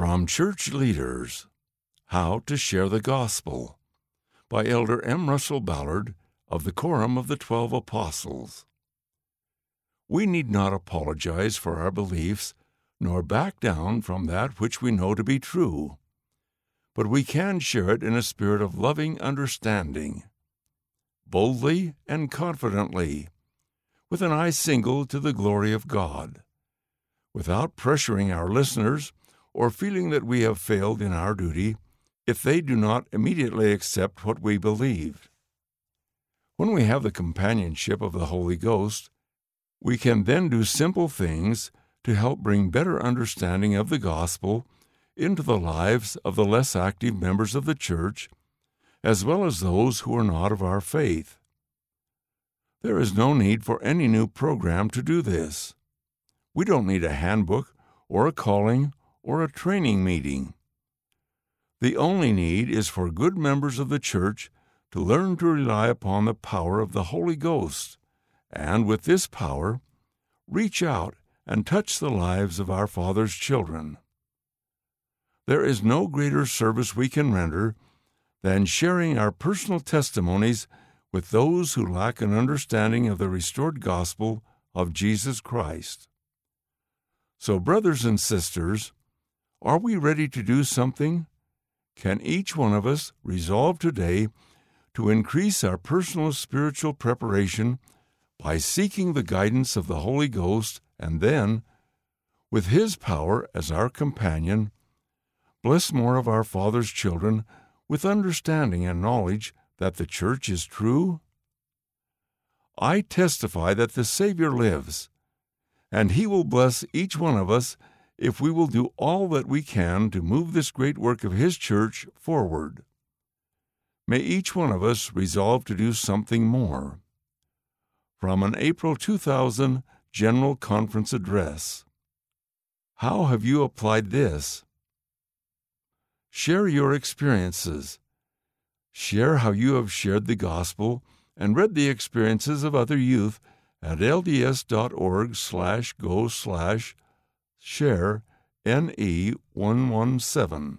From Church Leaders How to Share the Gospel by Elder M. Russell Ballard of the Quorum of the Twelve Apostles. We need not apologize for our beliefs, nor back down from that which we know to be true, but we can share it in a spirit of loving understanding, boldly and confidently, with an eye single to the glory of God, without pressuring our listeners or feeling that we have failed in our duty if they do not immediately accept what we believed. When we have the companionship of the Holy Ghost, we can then do simple things to help bring better understanding of the gospel into the lives of the less active members of the church, as well as those who are not of our faith. There is no need for any new program to do this. We don't need a handbook or a calling or a training meeting. The only need is for good members of the church to learn to rely upon the power of the Holy Ghost, and with this power, reach out and touch the lives of our Father's children. There is no greater service we can render than sharing our personal testimonies with those who lack an understanding of the restored gospel of Jesus Christ. So, brothers and sisters, are we ready to do something? Can each one of us resolve today to increase our personal spiritual preparation by seeking the guidance of the Holy Ghost and then, with His power as our companion, bless more of our Father's children with understanding and knowledge that the Church is true? I testify that the Savior lives, and He will bless each one of us if we will do all that we can to move this great work of His church forward. May each one of us resolve to do something more. From an April 2000 General Conference Address How have you applied this? Share your experiences. Share how you have shared the gospel and read the experiences of other youth at lds.org slash go slash share NE117.